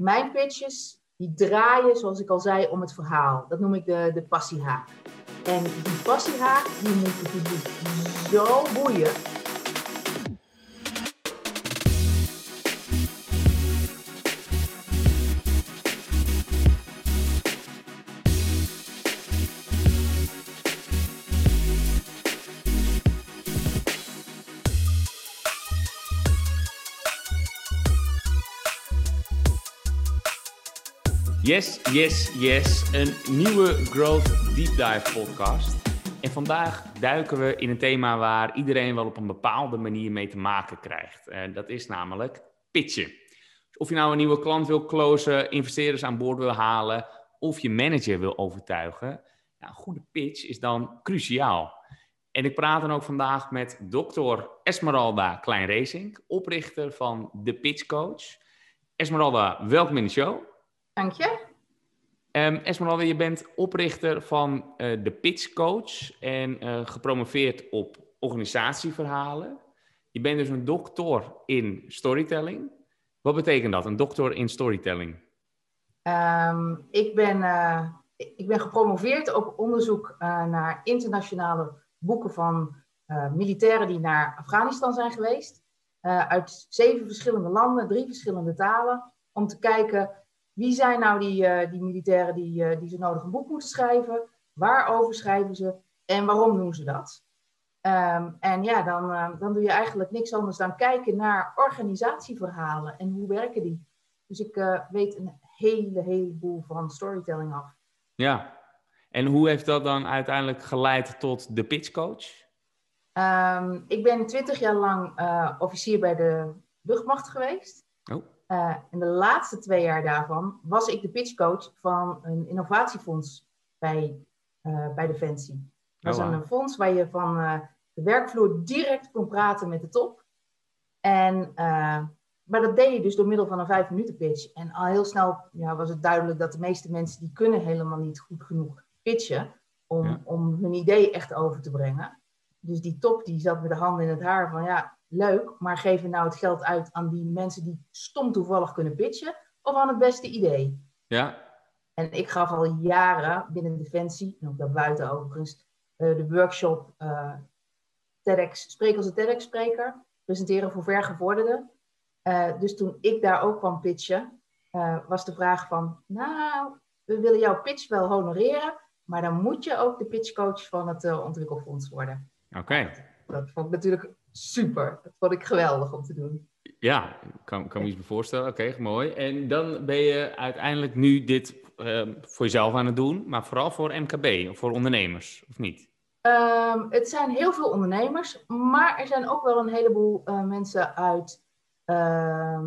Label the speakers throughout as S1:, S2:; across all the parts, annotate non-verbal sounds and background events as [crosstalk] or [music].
S1: Mijn pitches, die draaien, zoals ik al zei, om het verhaal. Dat noem ik de, de passiehaak. En die passiehaak, die moet publiek zo boeien.
S2: Yes, yes, yes. Een nieuwe Growth Deep Dive podcast. En vandaag duiken we in een thema waar iedereen wel op een bepaalde manier mee te maken krijgt. Uh, dat is namelijk pitchen. Of je nou een nieuwe klant wil closen, investeerders aan boord wil halen of je manager wil overtuigen. Een goede pitch is dan cruciaal. En ik praat dan ook vandaag met dokter Esmeralda Klein-Racing, oprichter van de Pitch Coach. Esmeralda, welkom in de show.
S1: Dank je.
S2: Um, Esmeralda, je bent oprichter van uh, de Pitch Coach en uh, gepromoveerd op organisatieverhalen. Je bent dus een doctor in storytelling. Wat betekent dat, een doctor in storytelling?
S1: Um, ik, ben, uh, ik ben gepromoveerd op onderzoek naar internationale boeken van militairen die naar Afghanistan zijn geweest. uit zeven verschillende landen, drie verschillende talen. Om te kijken wie zijn nou die, uh, die militairen die, uh, die zo nodig een boek moeten schrijven? Waarover schrijven ze? En waarom doen ze dat? Um, en ja, dan, uh, dan doe je eigenlijk niks anders dan kijken naar organisatieverhalen en hoe werken die. Dus ik weet een hele, heleboel van storytelling af.
S2: Ja, en hoe heeft dat dan uiteindelijk geleid tot de pitchcoach?
S1: Um, ik ben twintig jaar lang officier bij de luchtmacht geweest.
S2: Oh.
S1: Uh, in de laatste twee jaar daarvan was ik de pitchcoach van een innovatiefonds bij, uh, bij Defensie. Dat was oh, wow. een fonds waar je van uh, de werkvloer direct kon praten met de top. En, maar dat deed je dus door middel van een vijf minuten pitch. En al heel snel ja, was het duidelijk dat de meeste mensen die kunnen helemaal niet goed genoeg pitchen om, ja. om hun idee echt over te brengen. Dus die top die zat met de handen in het haar van ja, leuk, maar geven nou het geld uit aan die mensen die stom toevallig kunnen pitchen of aan het beste idee?
S2: Ja.
S1: En ik gaf al jaren binnen Defensie, en ook daarbuiten overigens, uh, de workshop uh, TEDx, spreek als een TEDx-spreker, presenteren voor vergevorderden. Uh, dus toen ik daar ook kwam pitchen, was de vraag van, nou, we willen jouw pitch wel honoreren, maar dan moet je ook de pitchcoach van het ontwikkelfonds worden.
S2: Oké. Okay.
S1: Dat vond ik natuurlijk super. Dat vond ik geweldig om te doen.
S2: Ja, kan, kan me iets voorstellen. Oké, mooi. En dan ben je uiteindelijk nu dit uh, voor jezelf aan het doen, maar vooral voor MKB of voor ondernemers, of niet?
S1: Um, het zijn heel veel ondernemers, maar er zijn ook wel een heleboel uh, mensen uit, uh,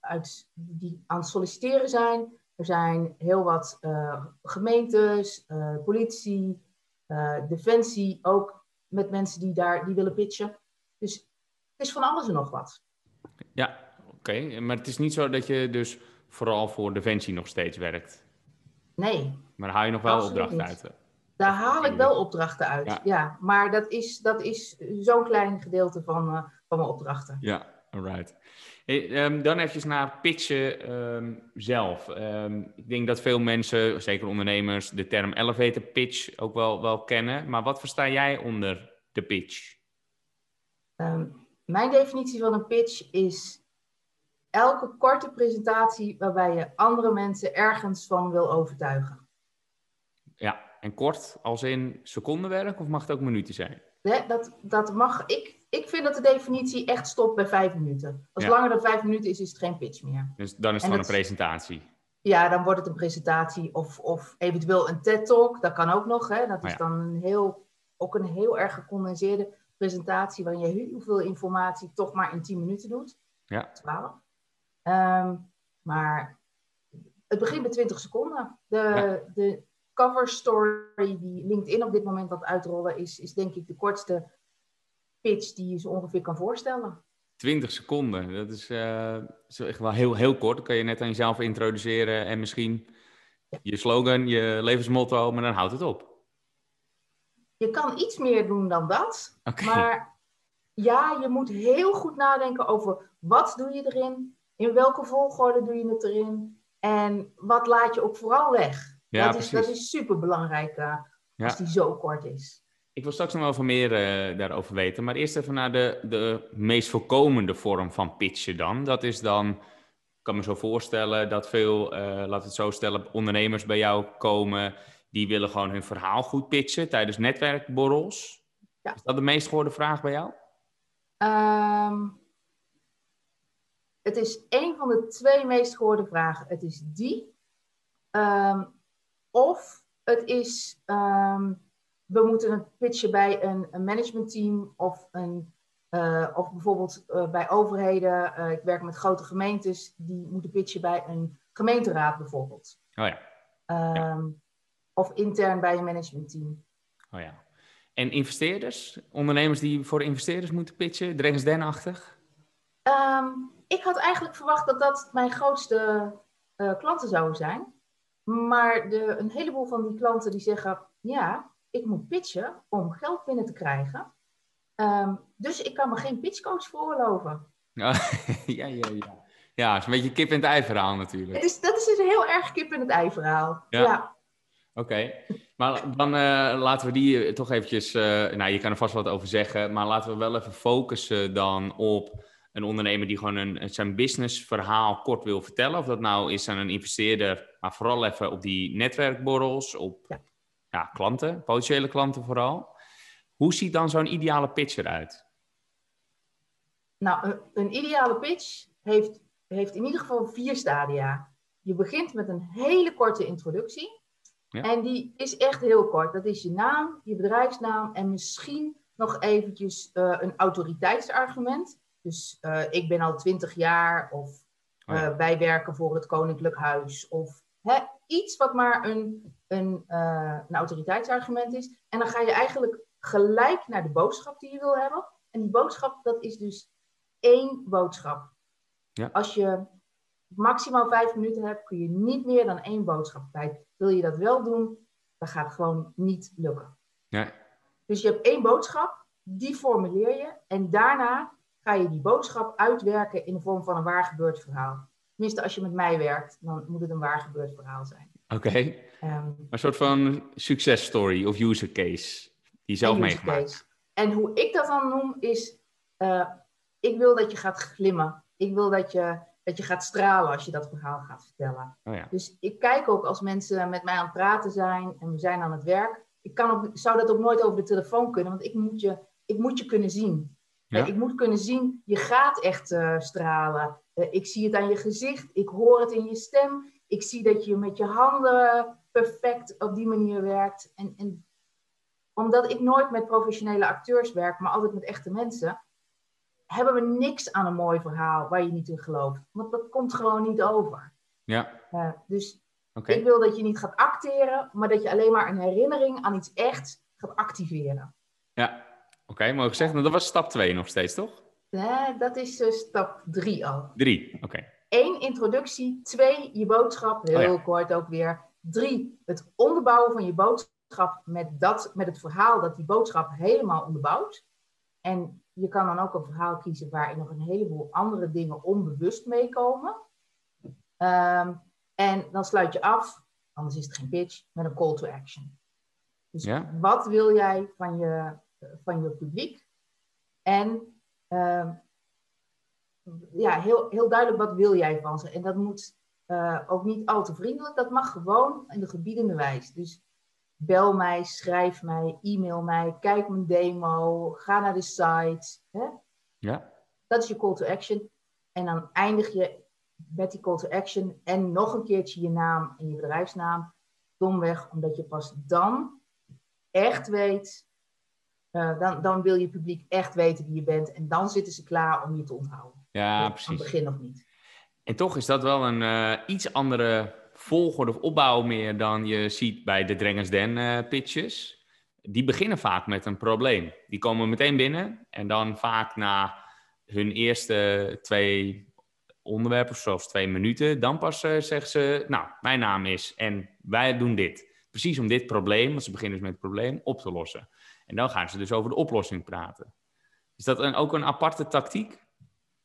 S1: uit, die aan het solliciteren zijn. Er zijn heel wat uh, gemeentes, uh, politie, defensie, ook met mensen die daar die willen pitchen. Dus het is van alles en nog wat.
S2: Ja, oké. Maar het is niet zo dat je dus vooral voor Defensie nog steeds werkt?
S1: Nee.
S2: Maar haal je nog wel opdrachten uit?
S1: Daar haal ik wel opdrachten uit, ja. Maar dat is, dat is zo'n klein gedeelte van, uh, van mijn opdrachten.
S2: Ja, alright. Hey, um, dan even naar pitchen um, zelf. Um, ik denk dat veel mensen, zeker ondernemers, de term elevator pitch ook wel, wel kennen. Maar wat versta jij onder de pitch?
S1: Um, mijn definitie van een pitch is elke korte presentatie waarbij je andere mensen ergens van wil overtuigen.
S2: Ja, en kort als in secondenwerk of mag het ook minuten zijn?
S1: Nee, dat, dat mag. Ik, ik vind dat de definitie echt stopt bij vijf minuten. Als ja. langer dan vijf minuten is, is het geen pitch meer.
S2: Dus dan is het gewoon een presentatie?
S1: Ja, dan wordt het een presentatie of, of eventueel een TED-talk. Dat kan ook nog. Hè? Dat is ja. dan een heel, ook een heel erg gecondenseerde presentatie waarin je heel veel informatie toch maar in 10 minuten doet.
S2: Ja.
S1: 12. Um, maar het begint bij 20 seconden. De, ja. de cover story die LinkedIn op dit moment aan uitrollen is, is denk ik de kortste pitch die je zo ongeveer kan voorstellen.
S2: 20 seconden, dat is, uh, is echt wel heel, heel kort. Dan kan je net aan jezelf introduceren en misschien ja. je slogan, je levensmotto, maar dan houdt het op.
S1: Je kan iets meer doen dan dat.
S2: Okay.
S1: Maar ja, je moet heel goed nadenken over wat doe je erin, in welke volgorde doe je het erin, En wat laat je ook vooral weg?
S2: Ja,
S1: dat, is, dat is super belangrijk
S2: Ja.
S1: als die zo kort is.
S2: Ik wil straks nog wel veel meer eh, daarover weten. Maar eerst even naar de, de meest voorkomende vorm van pitchen dan. Dat is dan, ik kan me zo voorstellen dat veel, eh we het zo stellen, ondernemers bij jou komen. Die willen gewoon hun verhaal goed pitchen tijdens netwerkborrels.
S1: Ja.
S2: Is dat de meest gehoorde vraag bij jou?
S1: Ehm, het is een van de twee meest gehoorde vragen. Het is die. Ehm, of het is, ehm, we moeten het pitchen bij een, een managementteam of, een, eh, of bijvoorbeeld eh, bij overheden. Eh, ik werk met grote gemeentes, die moeten pitchen bij een gemeenteraad bijvoorbeeld.
S2: Oh ja,
S1: Ehm, Of intern bij een managementteam.
S2: oh ja. En investeerders? Ondernemers die voor investeerders moeten pitchen? Drengens Den-achtig?
S1: Ehm, ik had eigenlijk verwacht dat dat mijn grootste eh, klanten zouden zijn. Maar de, een heleboel van die klanten die zeggen, ja, ik moet pitchen om geld binnen te krijgen. Ehm, dus ik kan me geen pitchcoach veroorloven.
S2: Ja, [laughs] ja, ja. Ja, ja is een beetje kip en het ei verhaal natuurlijk.
S1: Het is, dat is dus een heel erg kip in het ei verhaal.
S2: Ja.
S1: Ja.
S2: Oké, maar dan eh, laten we die eh, toch eventjes, eh, nou je kan er vast wat over zeggen, maar laten we wel even focussen dan op een ondernemer die gewoon een, zijn businessverhaal kort wil vertellen. Of dat nou is aan een investeerder, maar vooral even op die netwerkborrels, op
S1: Ja.
S2: ja, klanten, potentiële klanten vooral. Hoe ziet dan zo'n ideale pitch eruit?
S1: Nou, een, een ideale pitch heeft, heeft in ieder geval vier stadia. Je begint met een hele korte introductie.
S2: Ja.
S1: En die is echt heel kort. Dat is je naam, je bedrijfsnaam en misschien nog eventjes eh, een autoriteitsargument. Dus eh, ik ben al twintig jaar of
S2: Oh ja.
S1: eh, wij werken voor het Koninklijk Huis. Of hè, iets wat maar een, een, een autoriteitsargument is. En dan ga je eigenlijk gelijk naar de boodschap die je wil hebben. En die boodschap, dat is dus één boodschap.
S2: Ja.
S1: Als je maximaal vijf minuten hebt, kun je niet meer dan één boodschap kwijt. Wil je dat wel doen, dan gaat het gewoon niet lukken. Dus je hebt één boodschap, die formuleer je. En daarna ga je die boodschap uitwerken in de vorm van een waar gebeurd verhaal. Tenminste, als je met mij werkt, dan moet het een waar gebeurd verhaal zijn.
S2: oké.
S1: Ehm,
S2: Een soort van success story of user case die je zelf
S1: use
S2: meegemaakt.
S1: En hoe ik dat dan noem is, eh, ik wil dat je gaat glimmen. Ik wil dat je, dat je gaat stralen als je dat verhaal gaat vertellen.
S2: Oh ja.
S1: Dus ik kijk ook als mensen met mij aan het praten zijn en we zijn aan het werk. Ik kan ook, zou dat ook nooit over de telefoon kunnen, want ik moet je, ik moet je kunnen zien.
S2: Ja.
S1: Ik moet kunnen zien, je gaat echt eh, stralen. Eh, ik zie het aan je gezicht, ik hoor het in je stem. Ik zie dat je met je handen perfect op die manier werkt. En, en omdat ik nooit met professionele acteurs werk, maar altijd met echte mensen, hebben we niks aan een mooi verhaal waar je niet in gelooft. Want dat komt gewoon niet over.
S2: Ja,
S1: dus ik wil dat je niet gaat acteren, maar dat je alleen maar een herinnering aan iets echt gaat activeren.
S2: Ja, oké, mooi gezegd. Nou, dat was stap 2 nog steeds, toch?
S1: Eh, dat is eh, stap drie al.
S2: Drie, oké.
S1: Eén, introductie. Twee, je boodschap. Heel
S2: Oh ja.
S1: kort ook weer. Drie, het onderbouwen van je boodschap met, dat, met het verhaal dat die boodschap helemaal onderbouwt. En je kan dan ook een verhaal kiezen waarin nog een heleboel andere dingen onbewust meekomen. Ehm, en dan sluit je af, anders is het geen pitch, met een call to action. Dus
S2: Ja.
S1: wat wil jij van je, van je publiek? En ehm, ja, heel, heel duidelijk wat wil jij van ze. En dat moet eh, ook niet al te vriendelijk. Dat mag gewoon in de gebiedende wijs. Dus bel mij, schrijf mij, e-mail mij, kijk mijn demo, ga naar de site. Hè?
S2: Ja,
S1: Dat is je call to action. En dan eindig je met die call to action en nog een keertje je naam en je bedrijfsnaam. Domweg, omdat je pas dan echt weet, eh, dan, dan wil je publiek echt weten wie je bent. En dan zitten ze klaar om je te onthouden.
S2: ja
S1: Dus Aan het
S2: precies.
S1: begin nog niet.
S2: En toch is dat wel een eh, iets andere volgorde of opbouw meer dan je ziet bij de Drengers Den eh, pitches. Die beginnen vaak met een probleem. Die komen meteen binnen en dan vaak na hun eerste twee onderwerpen, zelfs twee minuten, dan pas eh, zeggen ze, nou, mijn naam is en wij doen dit. Precies om dit probleem, want ze beginnen dus met het probleem, op te lossen. En dan gaan ze dus over de oplossing praten. Is dat een, ook een aparte tactiek?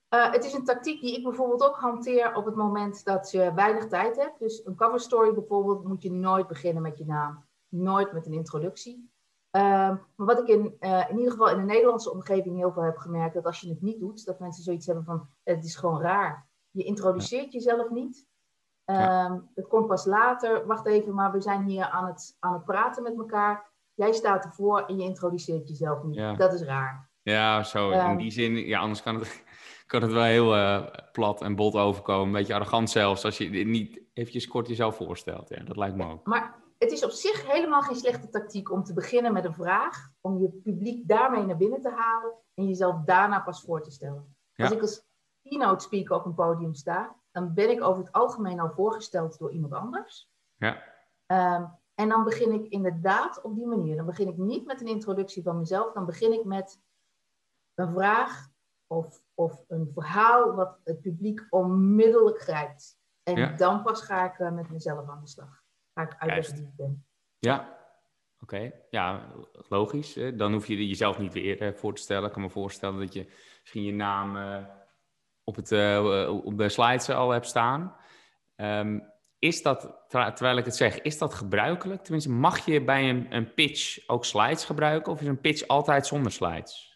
S1: Uh, het is een tactiek die ik bijvoorbeeld ook hanteer op het moment dat je weinig tijd hebt. Dus een cover story bijvoorbeeld moet je nooit beginnen met je naam. Nooit met een introductie. Ehm, maar wat ik in, uh, in ieder geval in de Nederlandse omgeving heel veel heb gemerkt, dat als je het niet doet, dat mensen zoiets hebben van, het is gewoon raar. Je introduceert jezelf niet. Um, Het komt pas later. Wacht even, maar we zijn hier aan het, aan het praten met elkaar. Jij staat ervoor en je introduceert jezelf niet. Dat is raar.
S2: Ja, zo. in ehm, die zin, ja, anders kan het, kan het wel heel uh, plat en bot overkomen. Een beetje arrogant zelfs, als je niet eventjes kort jezelf voorstelt. Ja, dat lijkt me ook.
S1: Maar het is op zich helemaal geen slechte tactiek om te beginnen met een vraag, om je publiek daarmee naar binnen te halen en jezelf daarna pas voor te stellen. Als ik als keynote speaker op een podium sta, dan ben ik over het algemeen al voorgesteld door iemand anders.
S2: Ja.
S1: Um, en dan begin ik inderdaad op die manier. Dan begin ik niet met een introductie van mezelf, dan begin ik met een vraag of, of een verhaal wat het publiek onmiddellijk grijpt. En dan pas ga ik uh, met mezelf aan de slag ga ik uitleggen wie ik ben.
S2: Ja, oké. Ja, logisch. Dan hoef je jezelf niet weer eh, voor te stellen. Ik kan me voorstellen dat je misschien je naam eh, op, het, uh, op de slides al hebt staan. Um, is dat, terwijl ik het zeg, is dat gebruikelijk? Tenminste, mag je bij een, een pitch ook slides gebruiken? Of is een pitch altijd zonder slides?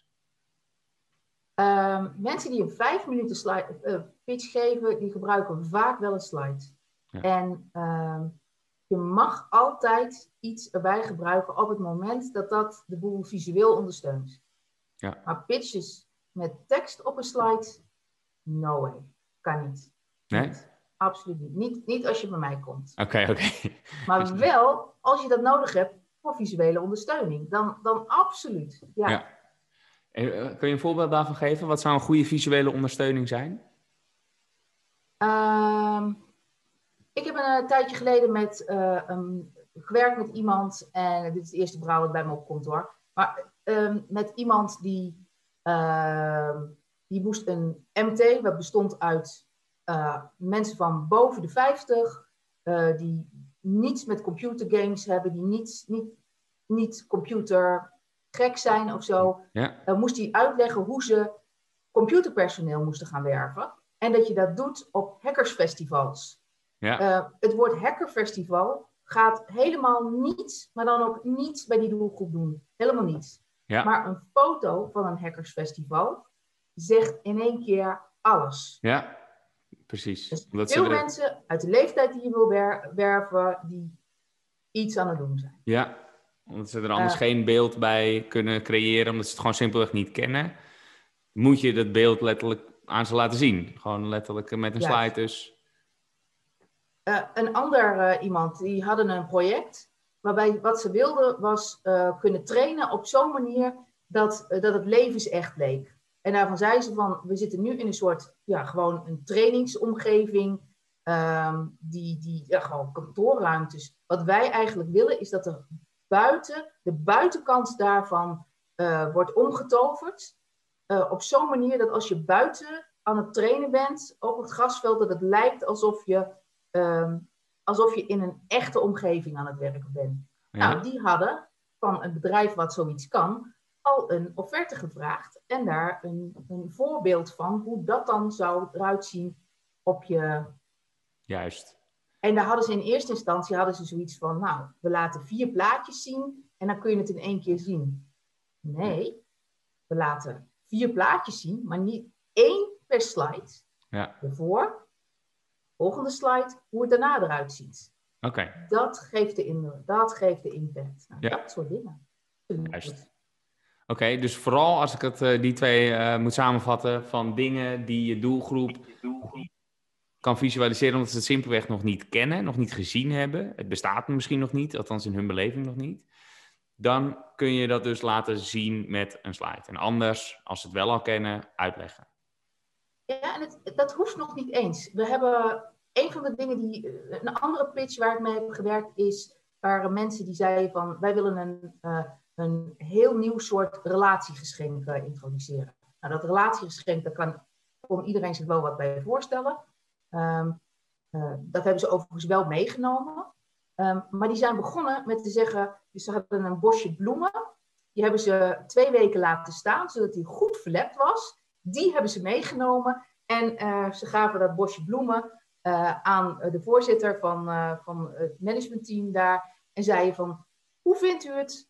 S1: Um, mensen die een vijf minuten slide, pitch geven, die gebruiken vaak wel een slide. Ja. En um, je mag altijd iets erbij gebruiken op het moment dat dat de boel visueel ondersteunt.
S2: Ja.
S1: Maar pitches met tekst op een slide, no way. Kan niet.
S2: Nee?
S1: Absoluut niet. niet. Niet als je bij mij komt.
S2: Oké, oké. [laughs]
S1: Maar [laughs] wel als je dat nodig hebt voor visuele ondersteuning. Dan, dan absoluut. Ja. ja.
S2: En, eh, kun je een voorbeeld daarvan geven? Wat zou een goede visuele ondersteuning zijn?
S1: Um, ik heb een, eh, tijdje geleden met, uh, gewerkt met iemand, en dit is het eerste verhaal dat bij me opkomt hoor, maar um, met iemand die, uh, die moest een MT, wat bestond uit mensen van boven de 50, die niets met computergames hebben, die niet, niet, niet computer gek zijn of zo,
S2: ja.
S1: moest hij uitleggen hoe ze computerpersoneel moesten gaan werven. En dat je dat doet op hackersfestivals.
S2: Ja.
S1: Uh, het woord hackerfestival gaat helemaal niets, maar dan ook niets bij die doelgroep doen. Helemaal niets.
S2: Ja.
S1: Maar een foto van een hackersfestival zegt in één keer alles.
S2: Ja, precies.
S1: Dus veel mensen uit de leeftijd die je wil werven, die iets aan het doen zijn.
S2: Ja, omdat ze er anders uh, geen beeld bij kunnen creëren, omdat ze het gewoon simpelweg niet kennen. Moet je dat beeld letterlijk aan ze laten zien. Gewoon letterlijk met een slide dus.
S1: Uh, een ander uh, iemand, die hadden een project waarbij wat ze wilden was uh, kunnen trainen op zo'n manier dat, dat het levensecht leek. En daarvan zeiden ze van, we zitten nu in een soort, ja, gewoon een trainingsomgeving, um, die, die, ja, gewoon kantoorruimtes. Wat wij eigenlijk willen is dat er buiten, de buitenkant daarvan wordt omgetoverd. op zo'n manier dat als je buiten aan het trainen bent op het grasveld, dat het lijkt alsof je um, alsof je in een echte omgeving aan het werken bent. Ja. Nou, die hadden van een bedrijf wat zoiets kan, al een offerte gevraagd en daar een, een voorbeeld van hoe dat dan zou eruit zien op je.
S2: Juist.
S1: En daar hadden ze in eerste instantie hadden ze zoiets van, nou, we laten vier plaatjes zien en dan kun je het in één keer zien. Nee, we laten vier plaatjes zien, maar niet één per slide.
S2: Ja.
S1: Ervoor, Volgende slide, hoe het daarna eruit ziet.
S2: Oké.
S1: Dat geeft de indruk, dat geeft de impact. Nou,
S2: ja.
S1: Dat soort dingen.
S2: Juist. Oké, dus vooral als ik het, uh, die twee uh, moet samenvatten, van dingen die je doelgroep kan visualiseren, omdat ze het simpelweg nog niet kennen, nog niet gezien hebben. Het bestaat misschien nog niet, althans in hun beleving nog niet. Dan kun je dat dus laten zien met een slide. En anders, als ze het wel al kennen, uitleggen.
S1: Ja, en het, dat hoeft nog niet eens. We hebben een van de dingen die. Een andere pitch waar ik mee heb gewerkt is. waren mensen die zeiden van. wij willen een, uh, een heel nieuw soort relatiegeschenk uh, introduceren. Nou, dat relatiegeschenk, daar kan, iedereen zich wel wat bij voorstellen. Um, uh, dat hebben ze overigens wel meegenomen. Um, maar die zijn begonnen met te zeggen. Dus ze hadden een bosje bloemen. Die hebben ze twee weken laten staan, zodat die goed verlept was. Die hebben ze meegenomen en ze gaven dat bosje bloemen aan de voorzitter van, van het managementteam daar. En zeiden van, hoe vindt u het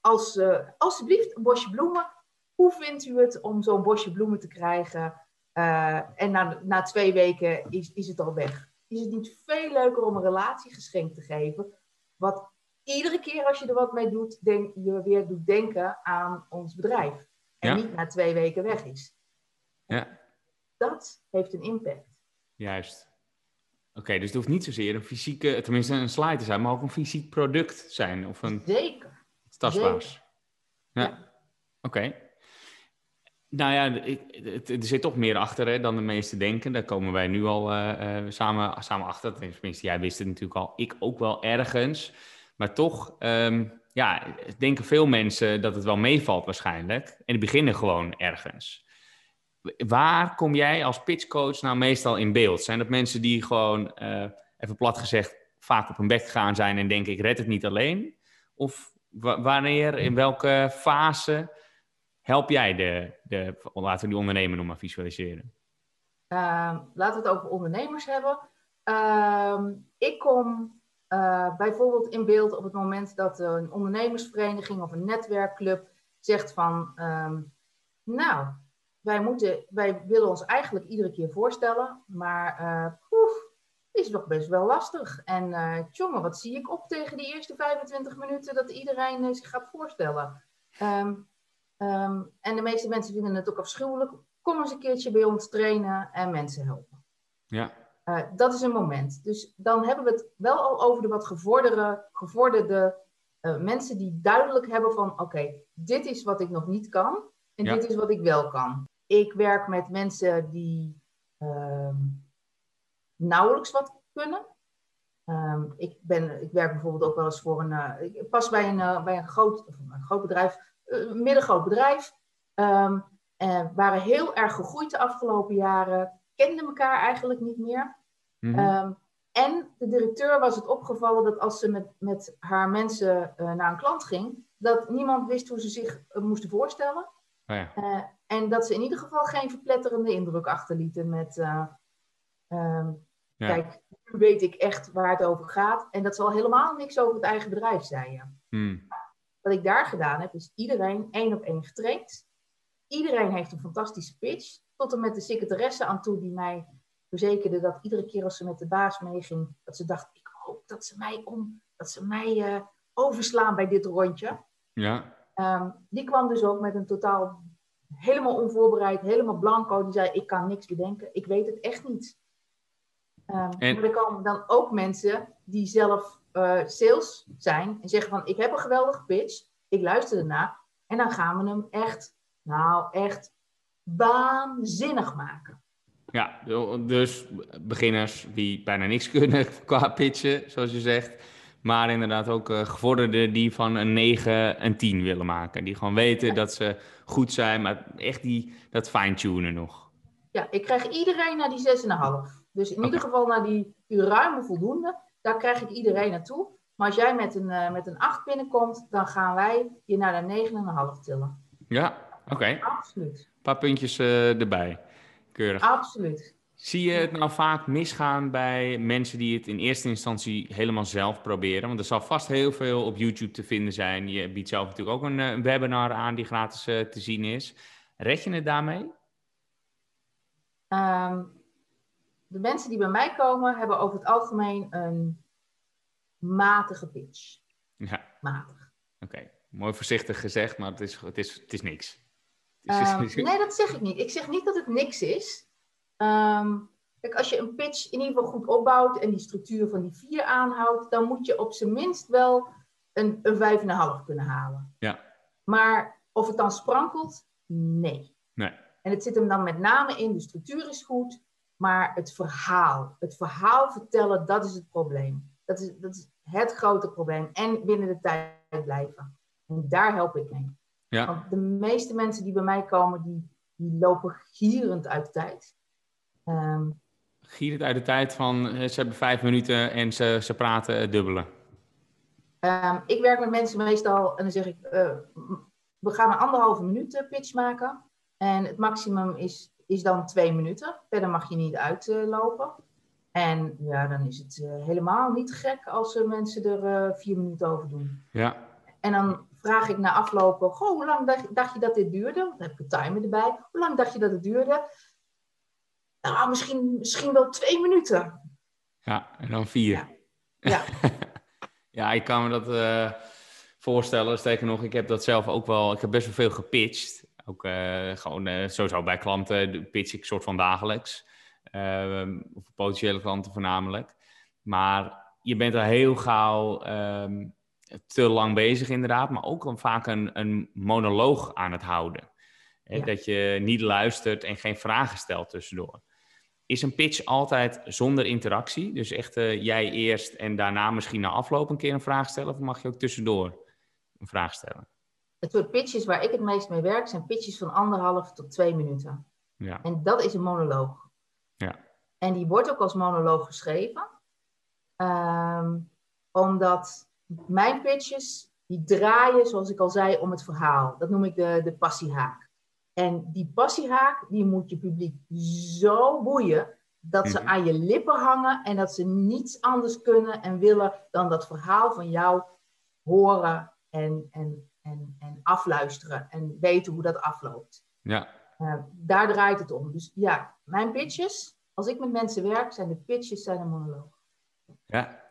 S1: als, alsjeblieft, een bosje bloemen. Hoe vindt u het om zo'n bosje bloemen te krijgen? En na, na twee weken is, is het al weg. Is het niet veel leuker om een relatiegeschenk te geven? Wat iedere keer als je er wat mee doet, denk, je weer doet denken aan ons bedrijf. En niet na twee weken weg is.
S2: Ja.
S1: Dat heeft een impact.
S2: Juist. Oké, dus het hoeft niet zozeer een fysieke, tenminste een slide te zijn, maar ook een fysiek product zijn. Of een
S1: Zeker.
S2: Tastbaars. Ja. ja. Oké. Nou ja, er zit toch meer achter hè, dan de meesten denken. Daar komen wij nu al uh, samen, samen achter. Tenminste, jij wist het natuurlijk al. Ik ook wel ergens. Maar toch um, ja, denken veel mensen dat het wel meevalt waarschijnlijk. En die beginnen gewoon ergens. Waar kom jij als pitchcoach nou meestal in beeld? Zijn dat mensen die gewoon, uh, even plat gezegd, vaak op hun bek gaan zijn en denken ik red het niet alleen? Of wanneer, in welke fase help jij de, de laten we die ondernemer maar visualiseren?
S1: Uh, laten we het over ondernemers hebben. Uh, ik kom uh, bijvoorbeeld in beeld op het moment dat een ondernemersvereniging of een netwerkclub zegt van, um, nou, wij, moeten, wij willen ons eigenlijk iedere keer voorstellen, maar uh, poef, is nog best wel lastig. En uh, jongen, wat zie ik op tegen die eerste 25 minuten dat iedereen zich gaat voorstellen. Um, Um, en de meeste mensen vinden het ook afschuwelijk. Kom eens een keertje bij ons trainen en mensen helpen.
S2: Ja.
S1: Uh, dat is een moment. Dus dan hebben we het wel al over de wat gevorderde, gevorderde uh, mensen die duidelijk hebben van oké, dit is wat ik nog niet kan en ja. dit is wat ik wel kan. Ik werk met mensen die uh, nauwelijks wat kunnen. Um, ik, ben, ik werk bijvoorbeeld ook wel eens voor een. Uh, ik pas bij een, bij een, groot, een groot bedrijf middengroot bedrijf. Um, waren heel erg gegroeid de afgelopen jaren. Kenden elkaar eigenlijk niet meer. Mm -hmm. en de directeur was het opgevallen dat als ze met, met haar mensen uh, naar een klant ging, dat niemand wist hoe ze zich uh, moesten voorstellen.
S2: Oh ja.
S1: uh, en dat ze in ieder geval geen verpletterende indruk achterlieten met, um, ja. kijk, nu weet ik echt waar het over gaat. En dat ze al helemaal niks over het eigen bedrijf zeiden.
S2: Mm.
S1: Wat ik daar gedaan heb, is iedereen één op één getraind. Iedereen heeft een fantastische pitch. Tot en met de secretaresse aan toe die mij verzekerde dat iedere keer als ze met de baas meeging, dat ze dacht, ik hoop dat ze mij, om, dat ze mij uh, overslaan bij dit rondje.
S2: Ja.
S1: Um, die kwam dus ook met een totaal helemaal onvoorbereid, helemaal blanco. Die zei, ik kan niks bedenken, ik weet het echt niet. Um, en... Maar er komen dan ook mensen die zelf uh, sales zijn en zeggen van ik heb een geweldige pitch, ik luister ernaar en dan gaan we hem echt, nou echt waanzinnig maken.
S2: Ja, dus beginners die bijna niks [laughs] kunnen qua pitchen, zoals je zegt. Maar inderdaad ook uh, gevorderden die van een 9 een 10 willen maken. Die gewoon weten ja. dat ze goed zijn, maar echt die, dat fine-tunen nog.
S1: Ja, ik krijg iedereen naar die 6,5. Dus in okay. ieder geval naar die, die ruime voldoende daar krijg ik iedereen naartoe. Maar als jij met een, uh, met een 8 binnenkomt, dan gaan wij je naar de 9,5 tillen.
S2: Ja, oké. Okay.
S1: Absoluut.
S2: Een paar puntjes uh, erbij. Keurig.
S1: Absoluut.
S2: Zie je het nou vaak misgaan bij mensen die het in eerste instantie helemaal zelf proberen? Want er zal vast heel veel op YouTube te vinden zijn. Je biedt zelf natuurlijk ook een, een webinar aan die gratis uh, te zien is. Red je het daarmee?
S1: Um, de mensen die bij mij komen, hebben over het algemeen een matige pitch.
S2: Ja.
S1: Matig.
S2: Oké, mooi voorzichtig gezegd, maar het is, het is, het is niks.
S1: Um, [laughs] nee, dat zeg ik niet. Ik zeg niet dat het niks is. Um, kijk, als je een pitch in ieder geval goed opbouwt en die structuur van die vier aanhoudt, dan moet je op zijn minst wel een, een vijf en een half kunnen halen.
S2: Ja.
S1: Maar of het dan sprankelt, nee.
S2: Nee.
S1: En het zit hem dan met name in, de structuur is goed, maar het verhaal, het verhaal vertellen, dat is het probleem. Dat is, dat is het grote probleem. En binnen de tijd blijven. En daar help ik mee.
S2: Ja.
S1: Want de meeste mensen die bij mij komen, die, die lopen gierend uit de tijd. Um,
S2: gierend uit de tijd van eh, ze hebben vijf minuten en ze, ze praten dubbele.
S1: Um, ik werk met mensen meestal en dan zeg ik, uh, we gaan een anderhalve minuut pitch maken. En het maximum is, is dan twee minuten. Verder mag je niet uitlopen. En ja, dan is het uh, helemaal niet gek als uh, mensen er uh, vier minuten over doen.
S2: Ja.
S1: En dan vraag ik na aflopen, goh, hoe lang dacht, dacht je dat dit duurde? Dan heb ik een timer erbij. Hoe lang dacht je dat het duurde? Nou, misschien, misschien wel twee minuten.
S2: Ja, en dan vier.
S1: Ja, ja. [laughs]
S2: ja ik kan me dat uh, voorstellen. Sterker nog, ik heb dat zelf ook wel. Ik heb best wel veel gepitcht. Ook uh, gewoon uh, sowieso bij klanten pitch ik soort van dagelijks. of potentiële klanten voornamelijk. Maar je bent er heel gauw um, te lang bezig inderdaad. Maar ook dan vaak een, een monoloog aan het houden. Ja. Dat je niet luistert en geen vragen stelt tussendoor. Is een pitch altijd zonder interactie? Dus echt uh, jij eerst en daarna misschien na afloop een keer een vraag stellen? Of mag je ook tussendoor een vraag stellen?
S1: Het soort pitches waar ik het meest mee werk zijn pitches van anderhalf tot twee minuten.
S2: Ja.
S1: En dat is een monoloog.
S2: Ja.
S1: En die wordt ook als monoloog geschreven. Um, omdat mijn pitches, die draaien, zoals ik al zei, om het verhaal. Dat noem ik de, de passiehaak. En die passiehaak, die moet je publiek zo boeien dat ze
S2: Mhm.
S1: aan je lippen hangen en dat ze niets anders kunnen en willen dan dat verhaal van jou horen en, en, en, en afluisteren en weten hoe dat afloopt.
S2: Ja,
S1: Eh, daar draait het om. Dus ja, mijn pitches, als ik met mensen werk, zijn de pitches zijn een monoloog.
S2: ja.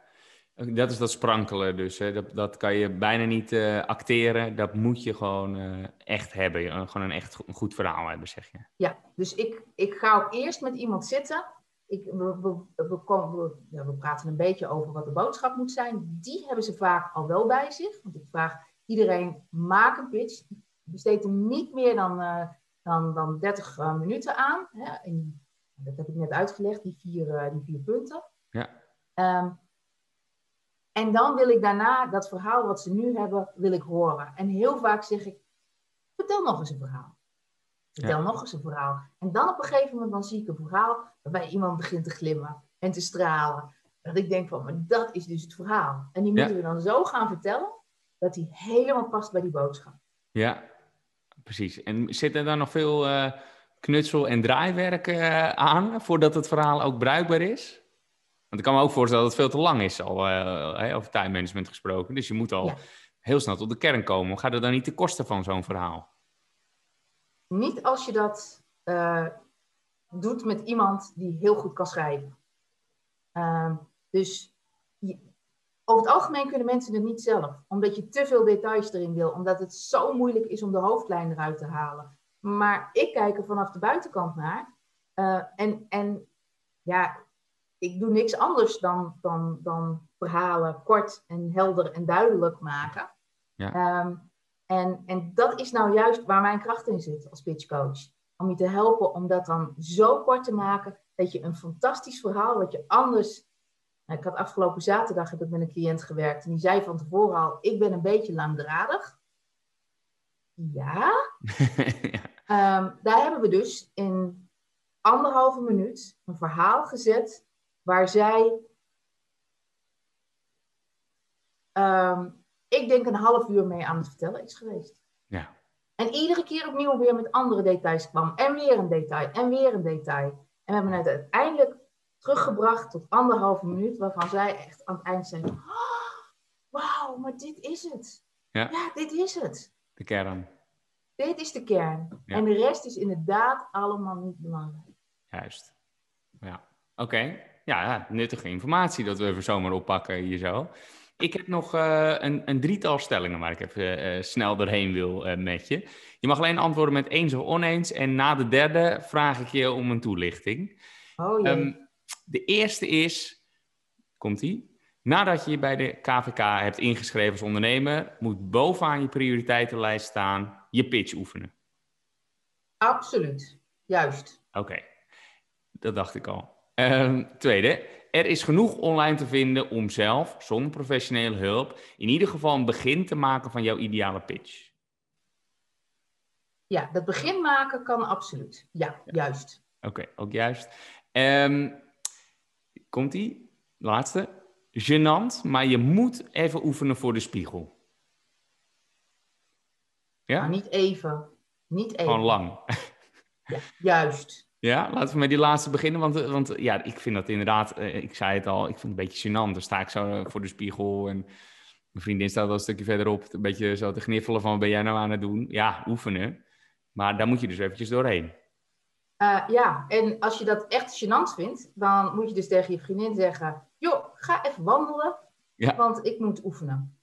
S2: Dat is dat sprankelen dus. Hè. Dat, dat kan je bijna niet eh, acteren. Dat moet je gewoon eh, echt hebben. Eh, Gewoon een echt een goed verhaal hebben, zeg je.
S1: Ja, dus ik, ik ga ook eerst met iemand zitten. Ik, we, we, we, komen- we- ja, we praten een beetje over wat de boodschap moet zijn. Die hebben ze vaak al wel bij zich. Want ik vraag iedereen, maak een pitch. Besteed er niet meer dan, eh, dan, dan 30 eh, minuten aan. Hè. En dat heb ik net uitgelegd, die vier, eh, die vier punten.
S2: Ja.
S1: Ehm, en dan wil ik daarna dat verhaal wat ze nu hebben, wil ik horen. En heel vaak zeg ik, vertel nog eens een verhaal. Vertel nog eens een verhaal. En dan op een gegeven moment dan zie ik een verhaal waarbij iemand begint te glimmen en te stralen. Dat ik denk van, maar dat is dus het verhaal. En die
S2: Ja.
S1: moeten we dan zo gaan vertellen, dat die helemaal past bij die boodschap.
S2: Ja, precies. En zit er dan nog veel eh, knutsel- en draaiwerk eh, aan voordat het verhaal ook bruikbaar is? Want ik kan me ook voorstellen dat het veel te lang is, al eh, over time management gesproken. Dus je moet al
S1: Ja.
S2: heel snel tot de kern komen. Gaat het dan niet ten koste van zo'n verhaal?
S1: Niet als je dat doet met iemand die heel goed kan schrijven. Ehm, dus je- over het algemeen kunnen mensen het niet zelf, omdat je te veel details erin wil, omdat het zo moeilijk is om de hoofdlijn eruit te halen. Maar ik kijk er vanaf de buitenkant naar. eh, en, en ja, ik doe niks anders dan, dan, dan verhalen kort en helder en duidelijk maken.
S2: Ja.
S1: Ehm, en, en dat is nou juist waar mijn kracht in zit als pitchcoach. Om je te helpen om dat dan zo kort te maken dat je een fantastisch verhaal, wat je anders. Nou, ik had afgelopen zaterdag heb ik met een cliënt gewerkt en die zei van tevoren al: Ik ben een beetje langdradig. Ja, [laughs]
S2: ja.
S1: Ehm, daar hebben we dus in anderhalve minuut een verhaal gezet waar zij, ehm, ik denk een half uur mee aan het vertellen is geweest.
S2: Ja.
S1: En iedere keer opnieuw weer met andere details kwam. En weer een detail, en weer een detail. En we hebben het uiteindelijk teruggebracht tot anderhalve minuut, waarvan zij echt aan het eind zei: "Ah, Wauw, maar dit is het.
S2: Ja.
S1: ja, dit is het.
S2: De kern.
S1: Dit is de kern.
S2: Ja.
S1: En de rest is inderdaad allemaal niet belangrijk.
S2: Juist. Ja, oké. Ja, ja, nuttige informatie dat we even zomaar oppakken hier zo. Ik heb nog eh, een, een drietal stellingen waar ik even eh, snel doorheen wil eh, met je. Je mag alleen antwoorden met eens of oneens. En na de derde vraag ik je om een toelichting.
S1: Oh jee.
S2: De eerste is, komt ie. Nadat je je bij de KVK hebt ingeschreven als ondernemer, moet bovenaan je prioriteitenlijst staan je pitch oefenen.
S1: Absoluut. Juist.
S2: Oké, dat dacht ik al. Ehm, tweede, er is genoeg online te vinden om zelf, zonder professionele hulp, in ieder geval een begin te maken van jouw ideale pitch.
S1: Ja, dat begin maken kan absoluut. Ja, juist.
S2: Oké, ook juist. Ehm, Komt-ie? Laatste. Genant, maar je moet even oefenen voor de spiegel. Ja?
S1: Maar niet even. Niet even.
S2: Gewoon lang. [laughs]
S1: Ja, juist.
S2: Ja, laten we met die laatste beginnen. Want, want ja, ik vind dat inderdaad, ik zei het al, ik vind het een beetje gênant. Dan sta ik zo voor de spiegel en mijn vriendin staat al een stukje verderop, een beetje zo te gniffelen van wat ben jij nou aan het doen? Ja, oefenen. Maar daar moet je dus eventjes doorheen.
S1: Uh, ja, en als je dat echt gênant vindt, dan moet je dus tegen je vriendin zeggen: joh, ga even wandelen, ja. want ik moet oefenen.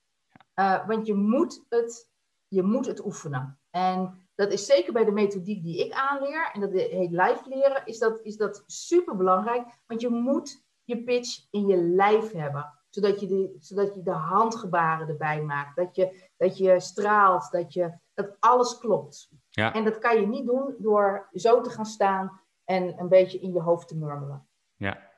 S1: Uh, want je moet, het, je moet het oefenen. En dat is zeker bij de methodiek die ik aanleer, en dat heet live leren, is dat, is dat super belangrijk. Want je moet je pitch in je lijf hebben zodat je de, zodat je de handgebaren erbij maakt. Dat je, dat je straalt, dat, je, dat alles klopt. Ja. En dat kan je niet doen door zo te gaan staan en een beetje in je hoofd te murmelen.
S2: Ja.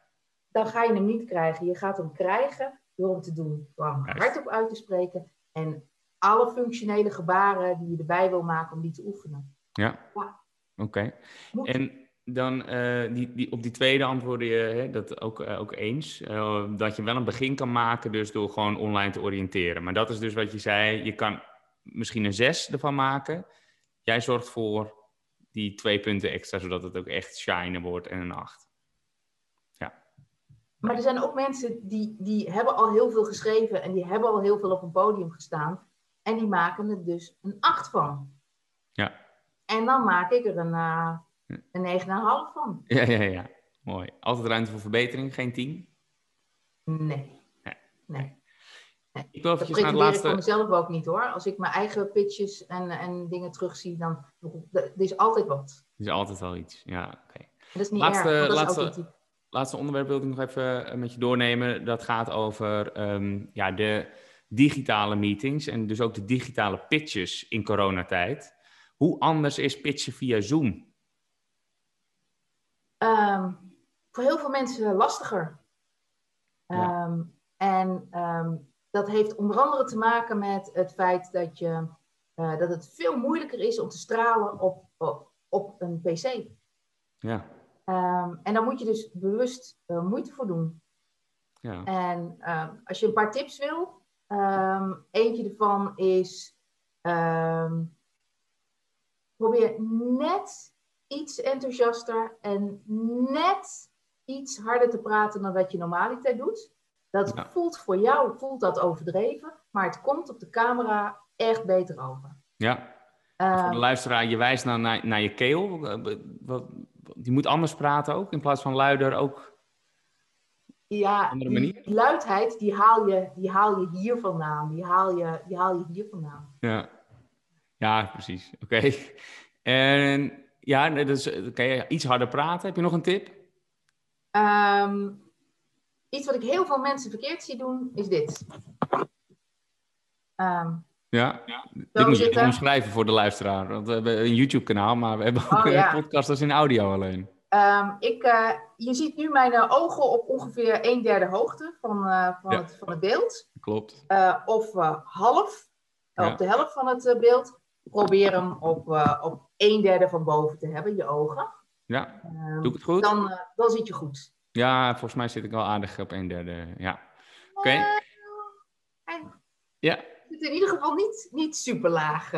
S1: Dan ga je hem niet krijgen. Je gaat hem krijgen door hem te doen. Door hem hardop uit te spreken. En alle functionele gebaren die je erbij wil maken om die te oefenen.
S2: Ja. ja. Oké. En dan uh, die, die, op die tweede antwoordde je hè, dat ook, uh, ook eens. Uh, dat je wel een begin kan maken, dus door gewoon online te oriënteren. Maar dat is dus wat je zei. Je kan misschien een zes ervan maken. Jij zorgt voor die twee punten extra, zodat het ook echt shine wordt en een acht. Ja.
S1: Maar er zijn ook mensen die, die hebben al heel veel geschreven en die hebben al heel veel op een podium gestaan. En die maken er dus een acht van.
S2: Ja.
S1: En dan maak ik er een een 9,5 van.
S2: Ja, ja, ja. Mooi. Altijd ruimte voor verbetering, geen 10?
S1: Nee. Nee. nee.
S2: Ik wil eventjes naar de laatste...
S1: ik mezelf ook niet hoor. Als ik mijn eigen pitches en, en dingen terugzie, dan er is altijd wat.
S2: Er is altijd wel iets, ja. oké.
S1: Okay. Dat is niet laatste, erg, dat
S2: laatste, is laatste onderwerp wil ik nog even eh, met je doornemen. Dat gaat over um, ja, de digitale meetings en dus ook de digitale pitches in coronatijd. Hoe anders is pitchen via Zoom?
S1: Um, voor heel veel mensen lastiger. Um, En um, dat heeft onder andere te maken met het feit dat, je, uh, dat het veel moeilijker is om te stralen op, op, op een PC.
S2: Ja.
S1: en daar moet je dus bewust uh, moeite voor doen.
S2: Ja.
S1: En als je een paar tips wil, eentje ervan is probeer net iets enthousiaster en net iets harder te praten dan wat je normaliter doet. Dat voelt voor jou voelt dat overdreven, maar het komt op de camera echt beter over.
S2: Ja. Uh, voor de luisteraar, je wijst naar, naar, naar je keel. Wat, die moet anders praten ook, in plaats van luider ook.
S1: Ja, andere manier. Die luidheid, die haal, je, die haal je hier vandaan. Die haal je, die haal je hier vandaan.
S2: Ja, ja precies. Oké. [laughs] En ja, dus kan je iets harder praten? Heb je nog een tip?
S1: Um, iets wat ik heel veel mensen verkeerd zie doen, is dit.
S2: Um, ja, dit moet je omschrijven voor de luisteraar. Want we hebben een YouTube-kanaal, maar we hebben ook oh, een podcast als in audio alleen.
S1: Um, ik, uh, je ziet nu mijn uh, ogen op ongeveer een derde hoogte van, uh, van, ja. het, van het beeld.
S2: Klopt.
S1: of half, op de helft van het beeld. Probeer hem op, op een derde van boven te hebben, je ogen.
S2: Ja, ehm, doe ik het goed?
S1: Dan, uh, dan zit je goed.
S2: Ja, volgens mij zit ik wel aardig op een derde, ja. Oké. Okay.
S1: Ja. Het in ieder geval niet, niet super laag.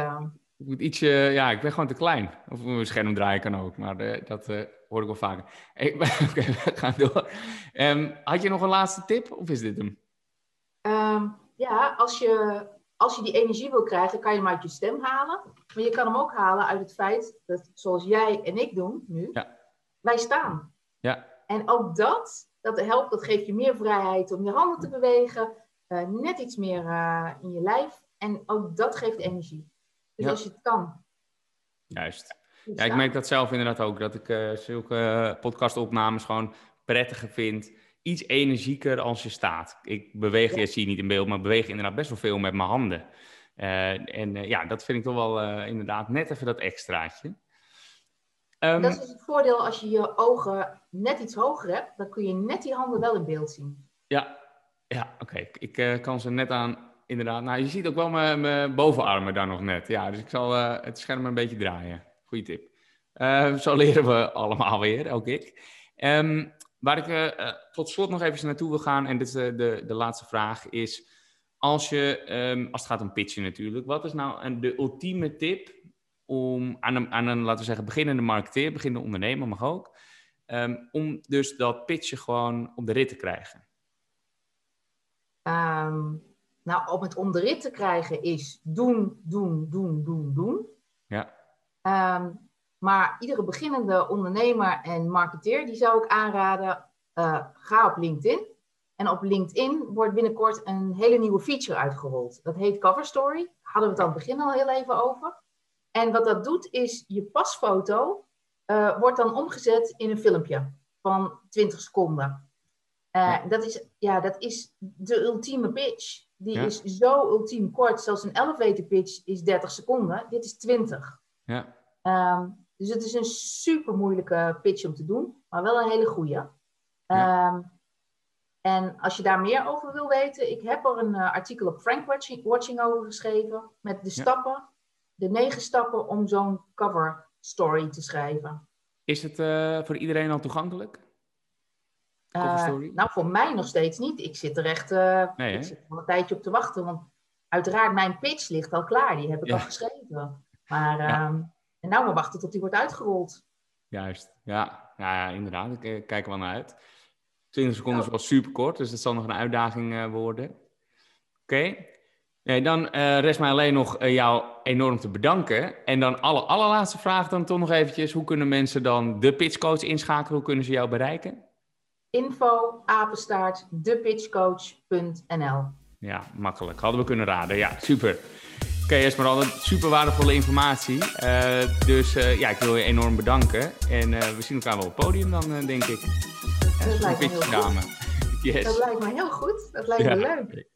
S2: Ik moet ietsje, ja, ik ben gewoon te klein. Of mijn scherm draaien kan ook, maar uh, dat hoor ik wel vaker. [laughs] Oké, okay, we gaan door. Um, had je nog een laatste tip, of is dit hem?
S1: Um, ja, als je als je die energie wil krijgen, kan je hem uit je stem halen. Maar je kan hem ook halen uit het feit dat, zoals jij en ik doen nu,
S2: ja.
S1: wij staan.
S2: Ja.
S1: En ook dat, dat helpt, dat geeft je meer vrijheid om je handen te bewegen, uh, net iets meer uh, in je lijf. En ook dat geeft energie. Dus ja. als je het kan.
S2: Juist. Ja, ik merk dat zelf inderdaad ook, dat ik uh, zulke podcastopnames gewoon prettiger vind iets energieker als je staat. Ik beweeg, je zie je niet in beeld, maar beweeg inderdaad best wel veel met mijn handen. Uh, en uh, ja, dat vind ik toch wel uh, inderdaad net even dat extraatje.
S1: Um, dat is dus het voordeel als je je ogen net iets hoger hebt, dan kun je net die handen wel in beeld zien.
S2: Ja, ja oké. Okay. Ik kan ze net aan, inderdaad. Nou, je ziet ook wel mijn, mijn bovenarmen daar nog net. Ja, dus ik zal het scherm een beetje draaien. Goeie tip. zo leren we [laughs] allemaal weer, ook ik. Um, Waar ik uh, tot slot nog even naartoe wil gaan, en dit is de, de, de laatste vraag, is als, je, um, als het gaat om pitchen natuurlijk, wat is nou een, de ultieme tip om aan een, aan een, laten we zeggen, beginnende marketeer, beginnende ondernemer mag ook, ehm, om dus dat pitchen gewoon op de rit te krijgen?
S1: Um, nou, om het om de rit te krijgen is doen, doen, doen, doen, doen.
S2: Ja.
S1: Um, maar iedere beginnende ondernemer en marketeer, die zou ik aanraden, uh, ga op LinkedIn. En op LinkedIn wordt binnenkort een hele nieuwe feature uitgerold. Dat heet Cover Story. Hadden we het aan het begin al heel even over. En wat dat doet, is je pasfoto uh, wordt dan omgezet in een filmpje van 20 seconden. Uh, dat, is, ja, dat is de ultieme pitch. Die ja. is zo ultiem kort. Zelfs een elevator pitch is 30 seconden. Dit is 20.
S2: Ja.
S1: Um, dus het is een super moeilijke pitch om te doen, maar wel een hele goede. Ja. Um, en als je daar meer over wil weten, ik heb er een uh, artikel op Frank Watching, Watching, over geschreven met de stappen, ja. de negen stappen om zo'n cover story te schrijven.
S2: Is het uh, voor iedereen al toegankelijk?
S1: Uh, nou, voor mij nog steeds niet. Ik zit er echt nee, ik zit er al een tijdje op te wachten. Want uiteraard, mijn pitch ligt al klaar. Die heb ik ja. al geschreven. Maar ja. En nou maar wachten tot die wordt uitgerold.
S2: Juist, ja. Ja, inderdaad. Ik uh, kijk er wel naar uit. 20 seconden is wel super kort, dus dat zal nog een uitdaging worden. Oké. Okay. Nee, dan rest mij alleen nog jou enorm te bedanken. En dan alle allerlaatste vraag dan toch nog eventjes. Hoe kunnen mensen dan de pitchcoach inschakelen? Hoe kunnen ze jou bereiken?
S1: info apenstaart depitchcoach.nl.
S2: Ja, makkelijk. Hadden we kunnen raden. Ja, super. Oké, okay, Esmeralda, super waardevolle informatie. Uh, dus uh, ja, ik wil je enorm bedanken. En uh, we zien elkaar wel op het podium dan, denk ik.
S1: Dat lijkt me heel goed. [laughs] Yes. Dat lijkt me heel goed. Dat lijkt ja. me leuk.